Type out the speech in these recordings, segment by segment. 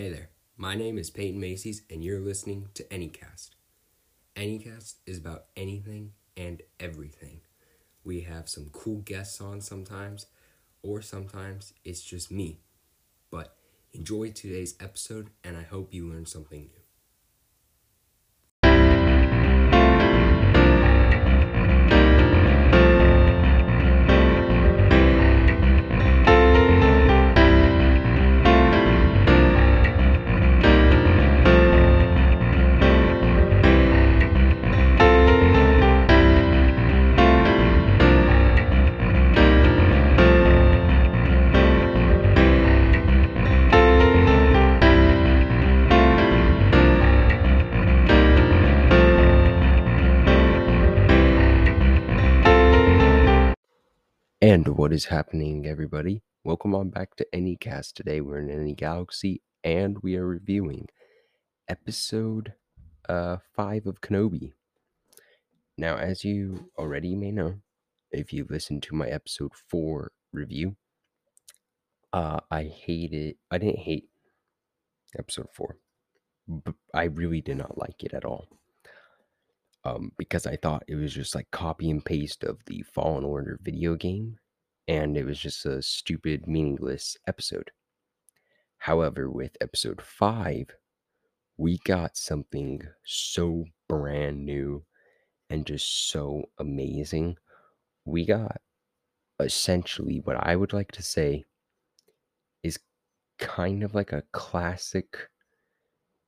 Hey there, my name is Peyton Macy's, and you're listening to Anycast. Anycast is about anything and everything. We have some cool guests on sometimes, or sometimes it's just me. But enjoy today's episode, and I hope you learn something new. And what is happening, everybody? Welcome on back to Anycast. Today we're in Any Galaxy and we are reviewing episode uh, 5 of Kenobi. Now, as you already may know, if you listened to my episode 4 review, uh, I hated, I didn't hate episode 4, but I really did not like it at all. Um, because I thought it was just like copy and paste of the Fallen Order video game and it was just a stupid, meaningless episode. However, with episode five, we got something so brand new and just so amazing. We got essentially what I would like to say is kind of like a classic.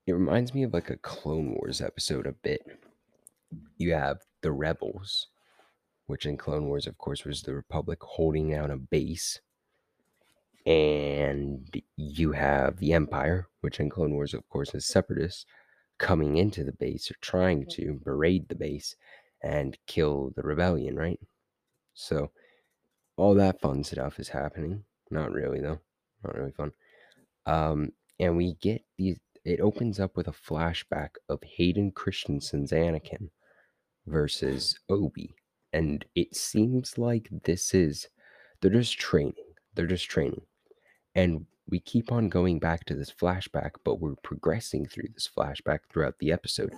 It reminds me of like a Clone Wars episode a bit. You have the rebels, which in Clone Wars, of course, was the Republic holding down a base. And you have the Empire, which in Clone Wars, of course, is separatists coming into the base or trying to berate the base and kill the rebellion, right? So all that fun stuff is happening. Not really though. Not really fun. Um, and we get these it opens up with a flashback of Hayden Christensen's Anakin versus Obi. And it seems like this is they're just training. They're just training. And we keep on going back to this flashback, but we're progressing through this flashback throughout the episode.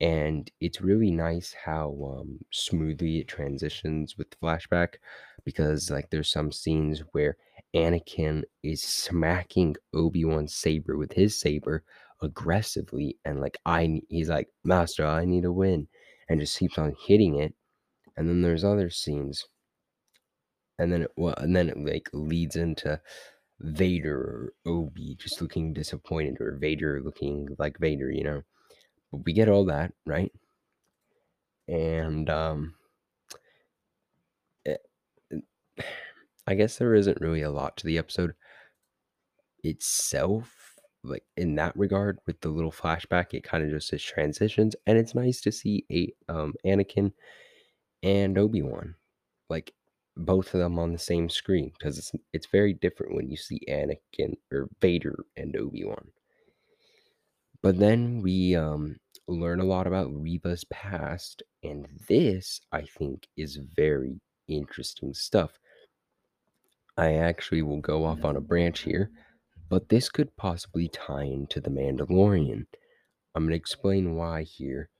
And it's really nice how um, smoothly it transitions with the flashback because, like, there's some scenes where Anakin is smacking Obi Wan's saber with his saber aggressively, and like, I he's like, Master, I need a win, and just keeps on hitting it. And then there's other scenes, and then it well, and then it like leads into Vader or Obi just looking disappointed or Vader looking like Vader, you know. But we get all that, right? And um it, I guess there isn't really a lot to the episode itself like in that regard with the little flashback it kind of just is transitions and it's nice to see a um Anakin and Obi-Wan like both of them on the same screen because it's it's very different when you see Anakin or Vader and Obi-Wan. But then we um, learn a lot about Reva's past, and this I think is very interesting stuff. I actually will go off on a branch here, but this could possibly tie into the Mandalorian. I'm gonna explain why here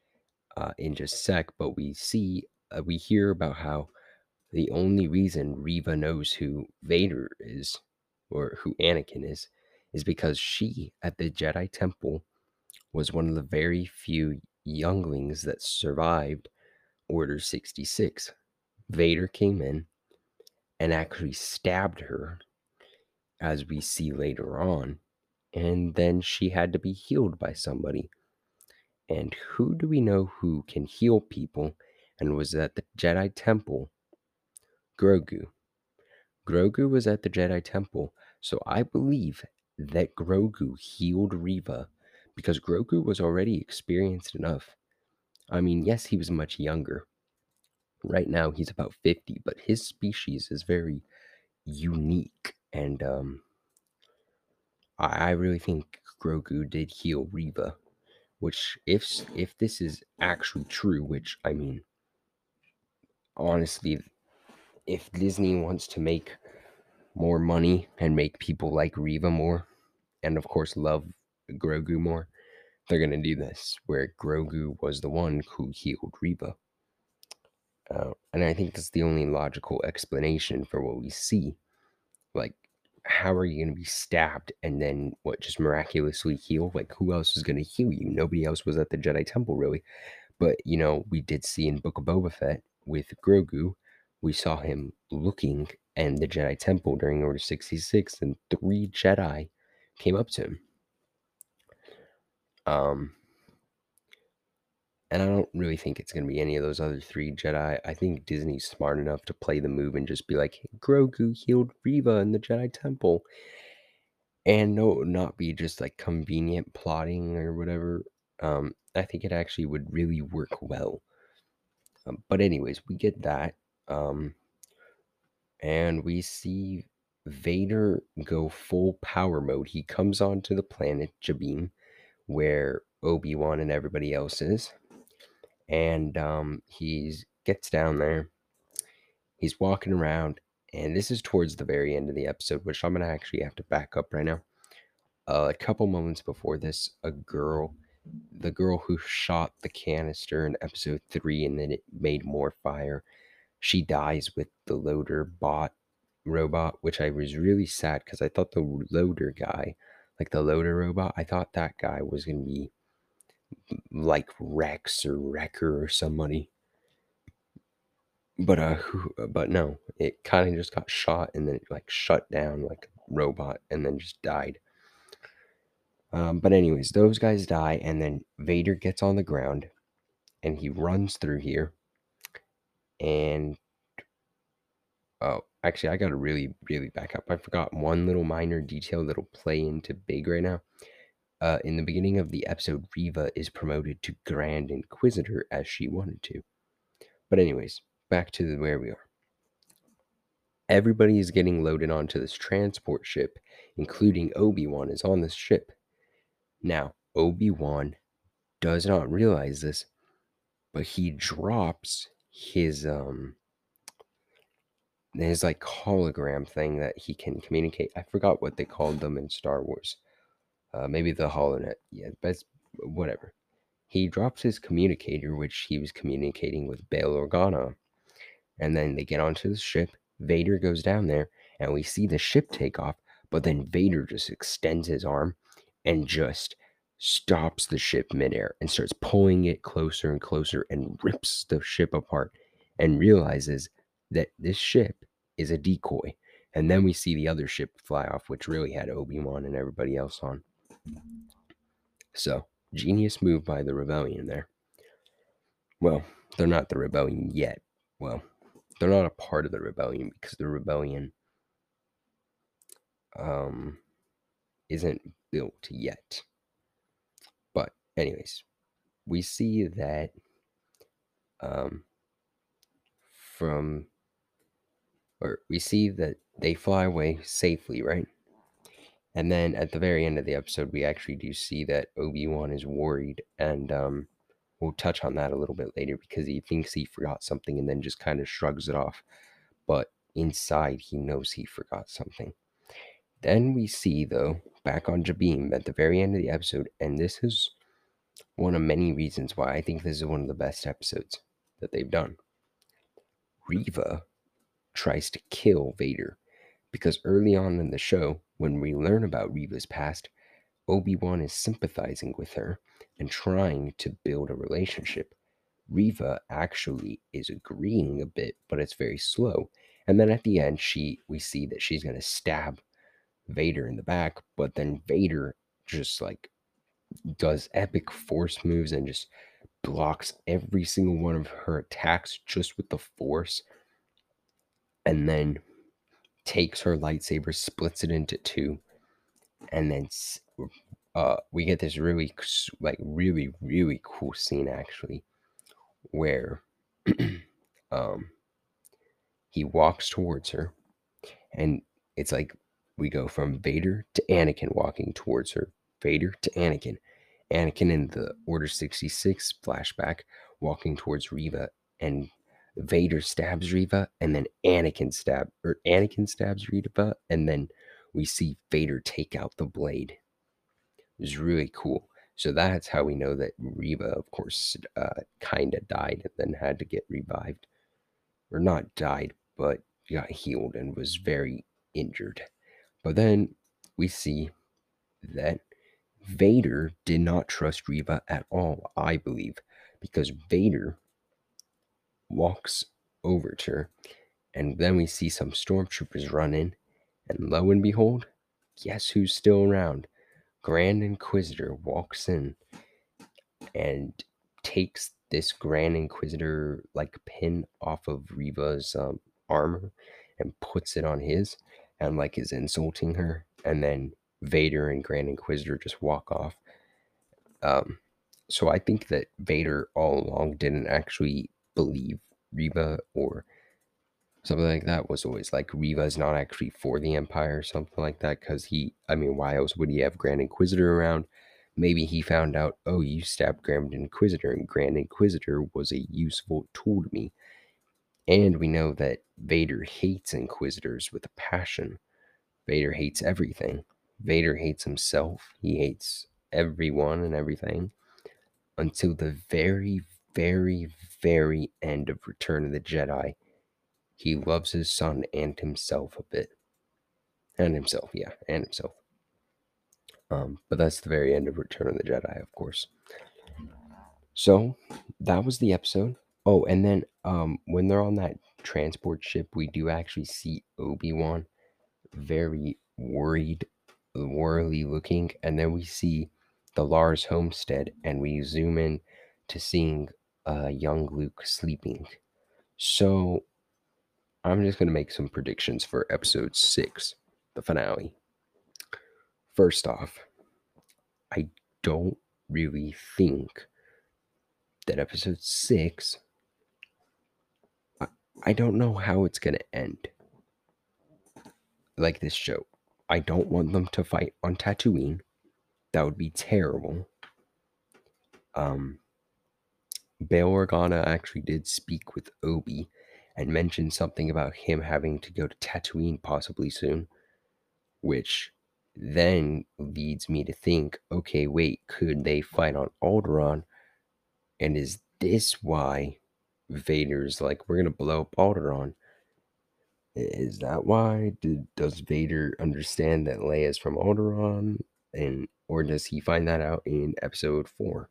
uh, in just a sec, but we see uh, we hear about how the only reason Reva knows who Vader is or who Anakin is is because she at the Jedi Temple was one of the very few younglings that survived Order 66. Vader came in and actually stabbed her, as we see later on, and then she had to be healed by somebody. And who do we know who can heal people and was at the Jedi Temple Grogu. Grogu was at the Jedi Temple, so I believe that Grogu healed Reva because Grogu was already experienced enough. I mean, yes, he was much younger. Right now, he's about 50, but his species is very unique. And um, I, I really think Grogu did heal Reva, which, if, if this is actually true, which I mean, honestly, if Disney wants to make more money and make people like Reva more, and of course love Grogu more, they're gonna do this where Grogu was the one who healed Reva. Uh, and I think that's the only logical explanation for what we see. Like, how are you going to be stabbed and then what just miraculously heal? Like, who else is going to heal you? Nobody else was at the Jedi Temple, really. But, you know, we did see in Book of Boba Fett with Grogu, we saw him looking in the Jedi Temple during Order 66, and three Jedi came up to him. Um, and I don't really think it's going to be any of those other three Jedi. I think Disney's smart enough to play the move and just be like, Grogu healed Reva in the Jedi Temple. And no, not be just like convenient plotting or whatever. Um, I think it actually would really work well. Um, but, anyways, we get that. Um, and we see Vader go full power mode. He comes onto the planet Jabiim, where Obi Wan and everybody else is and um, he gets down there. He's walking around, and this is towards the very end of the episode, which I'm gonna actually have to back up right now. Uh, a couple moments before this, a girl, the girl who shot the canister in episode three, and then it made more fire, she dies with the loader bot robot, which I was really sad because I thought the loader guy, like the loader robot, I thought that guy was gonna be like Rex or Wrecker or somebody. But uh, but no, it kind of just got shot and then it like shut down like a robot and then just died. Um, but anyways, those guys die and then Vader gets on the ground and he runs through here and oh actually i gotta really really back up i forgot one little minor detail that'll play into big right now uh, in the beginning of the episode, Reva is promoted to Grand Inquisitor as she wanted to. But, anyways, back to where we are. Everybody is getting loaded onto this transport ship, including Obi Wan is on this ship. Now, Obi Wan does not realize this, but he drops his um his like hologram thing that he can communicate. I forgot what they called them in Star Wars uh, maybe the HoloNet. Yeah, but whatever. He drops his communicator, which he was communicating with Bail Organa, and then they get onto the ship. Vader goes down there, and we see the ship take off. But then Vader just extends his arm and just stops the ship midair and starts pulling it closer and closer and rips the ship apart and realizes that this ship is a decoy. And then we see the other ship fly off, which really had Obi Wan and everybody else on. So, genius move by the rebellion there. Well, they're not the rebellion yet. Well, they're not a part of the rebellion because the rebellion um, isn't built yet. But, anyways, we see that um, from, or we see that they fly away safely, right? And then at the very end of the episode, we actually do see that Obi Wan is worried, and um, we'll touch on that a little bit later because he thinks he forgot something and then just kind of shrugs it off. But inside, he knows he forgot something. Then we see, though, back on Jabiim at the very end of the episode, and this is one of many reasons why I think this is one of the best episodes that they've done. Reva tries to kill Vader because early on in the show, when we learn about Reva's past, Obi Wan is sympathizing with her and trying to build a relationship. Reva actually is agreeing a bit, but it's very slow. And then at the end, she we see that she's gonna stab Vader in the back, but then Vader just like does epic force moves and just blocks every single one of her attacks just with the force. And then takes her lightsaber, splits it into two, and then uh, we get this really, like, really, really cool scene actually, where um, he walks towards her, and it's like we go from Vader to Anakin walking towards her, Vader to Anakin, Anakin in the Order 66 flashback walking towards Reva, and Vader stabs Reva, and then Anakin stab or Anakin stabs Reva, and then we see Vader take out the blade is really cool. So that's how we know that Reva, of course, uh, kind of died and then had to get revived. Or not died, but got healed and was very injured. But then we see that Vader did not trust Reva at all, I believe, because Vader walks over to her, and then we see some stormtroopers run in, and lo and behold, guess who's still around? Grand Inquisitor walks in and takes this Grand Inquisitor like pin off of Reva's um, armor and puts it on his and like is insulting her and then Vader and Grand Inquisitor just walk off. Um, so I think that Vader all along didn't actually believe Reva or something like that was always like Reva's not actually for the Empire or something like that because he, I mean, why else would he have Grand Inquisitor around? Maybe he found out, oh, you stabbed Grand Inquisitor, and Grand Inquisitor was a useful tool to me. And we know that Vader hates Inquisitors with a passion. Vader hates everything. Vader hates himself. He hates everyone and everything until the very, very, very end of Return of the Jedi. He loves his son and himself a bit. And himself, yeah, and himself. Um, but that's the very end of Return of the Jedi, of course. So that was the episode. Oh, and then um, when they're on that transport ship, we do actually see Obi Wan very worried, worldly looking, and then we see the Lars homestead, and we zoom in to seeing uh, young Luke sleeping. So I'm just gonna make some predictions for episode six, the finale. First off, I don't really think that episode six, I, don't know how it's going to end. Like this show. I don't want them to fight on Tatooine. That would be terrible. Um, Bail Organa actually did speak with Obi and mentioned something about him having to go to Tatooine possibly soon, which then leads me to think okay, wait, could they fight on Alderaan? And is this why Vader's like, we're to blow up Alderaan? Is that why? Did, does Vader understand that Leia's from Alderaan? And or does he find that out in episode four?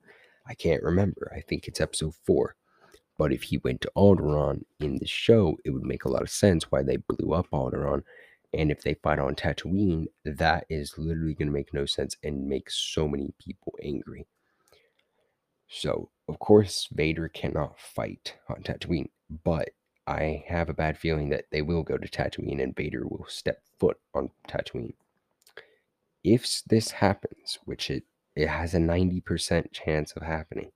I can't remember. I think it's episode four. But if he went to Alderaan in the show, it would make a lot of sense why they blew up Alderaan. And if they fight on Tatooine, that is literally going to make no sense and make so many people angry. So, of course, Vader cannot fight on Tatooine, but I have a bad feeling that they will go to Tatooine and Vader will step foot on Tatooine. If this happens, which it, it has a 90% chance of happening,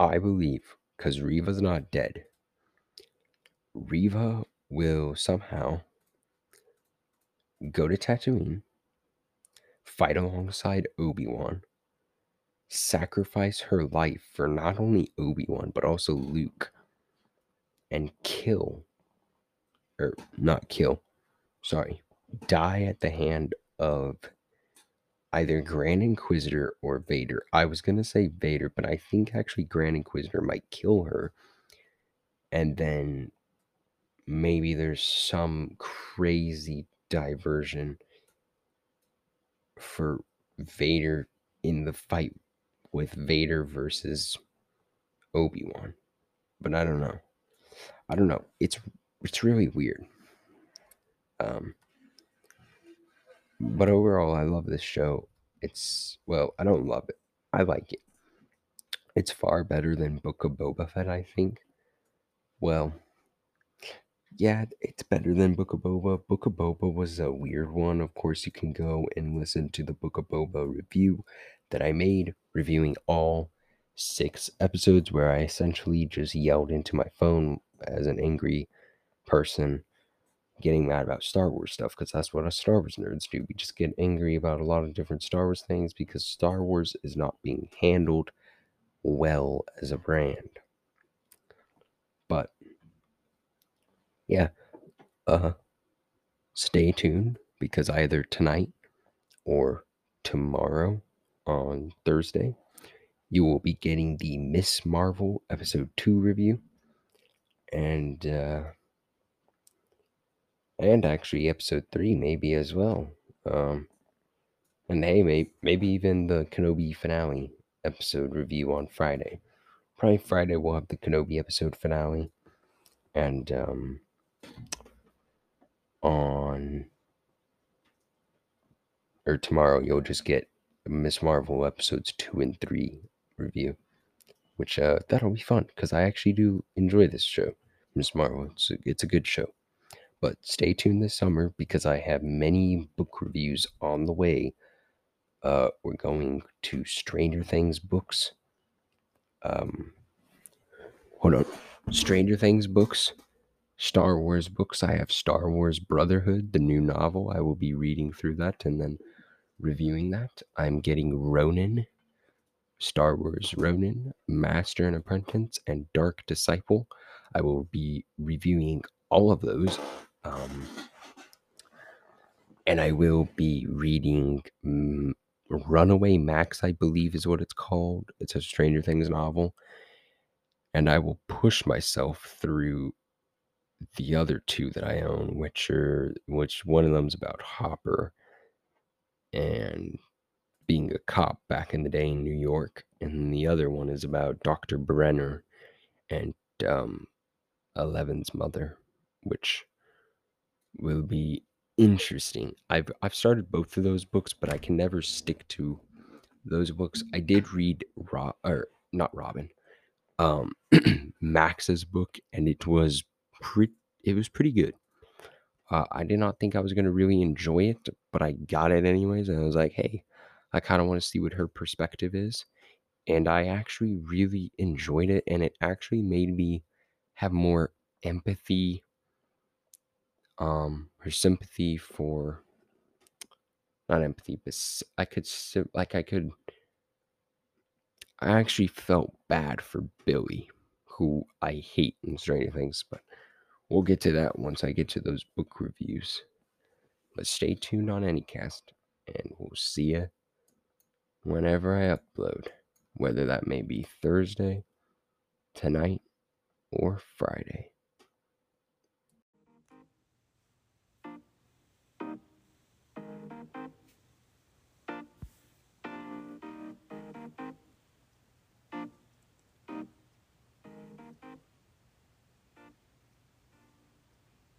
I believe, because Reva's not dead, Reva will somehow go to Tatooine, fight alongside Obi Wan, sacrifice her life for not only Obi Wan, but also Luke, and kill, or not kill, sorry, die at the hand of either Grand Inquisitor or Vader. I was going to say Vader, but I think actually Grand Inquisitor might kill her. And then maybe there's some crazy diversion for Vader in the fight with Vader versus Obi-Wan. But I don't know. I don't know. It's it's really weird. Um but overall I love this show. It's well, I don't love it. I like it. It's far better than Book of Boba Fett, I think. Well, yeah, it's better than Book of Boba. Book of Boba was a weird one. Of course, you can go and listen to the Book of Boba review that I made, reviewing all six episodes, where I essentially just yelled into my phone as an angry person, getting mad about Star Wars stuff, because that's what us Star Wars nerds do. We just get angry about a lot of different Star Wars things because Star Wars is not being handled well as a brand. But yeah, uh, stay tuned because either tonight or tomorrow on Thursday, you will be getting the Miss Marvel episode 2 review and uh and actually episode 3 maybe as well. Um and hey, maybe, maybe even the Kenobi finale episode review on Friday. Probably Friday we'll have the Kenobi episode finale. And um on or tomorrow you'll just get Miss Marvel episodes 2 and 3 review. Which uh that'll be fun because I actually do enjoy this show. Miss Marvel. It's a, it's a good show. But stay tuned this summer because I have many book reviews on the way. Uh, we're going to Stranger Things books. Um, hold on. Stranger Things books, Star Wars books. I have Star Wars Brotherhood, the new novel. I will be reading through that and then reviewing that. I'm getting Ronin, Star Wars Ronin, Master and Apprentice, and Dark Disciple. I will be reviewing all of those. Um, and I will be reading mm, Runaway Max, I believe is what it's called. It's a Stranger Things novel. And I will push myself through the other two that I own, which are which one of them's about Hopper and being a cop back in the day in New York, and the other one is about Dr. Brenner and um, Eleven's mother, which will be interesting. I've I've started both of those books, but I can never stick to those books. I did read Rob or not Robin, um, Max's book, and it was pretty. It was pretty good. Uh, I did not think I was gonna really enjoy it, but I got it anyways, and I was like, hey, I kind of want to see what her perspective is, and I actually really enjoyed it, and it actually made me have more empathy um her sympathy for not empathy but i could like i could i actually felt bad for billy who i hate in stranger things but we'll get to that once i get to those book reviews. But stay tuned on anycast and we'll see you whenever i upload whether that may be thursday tonight or friday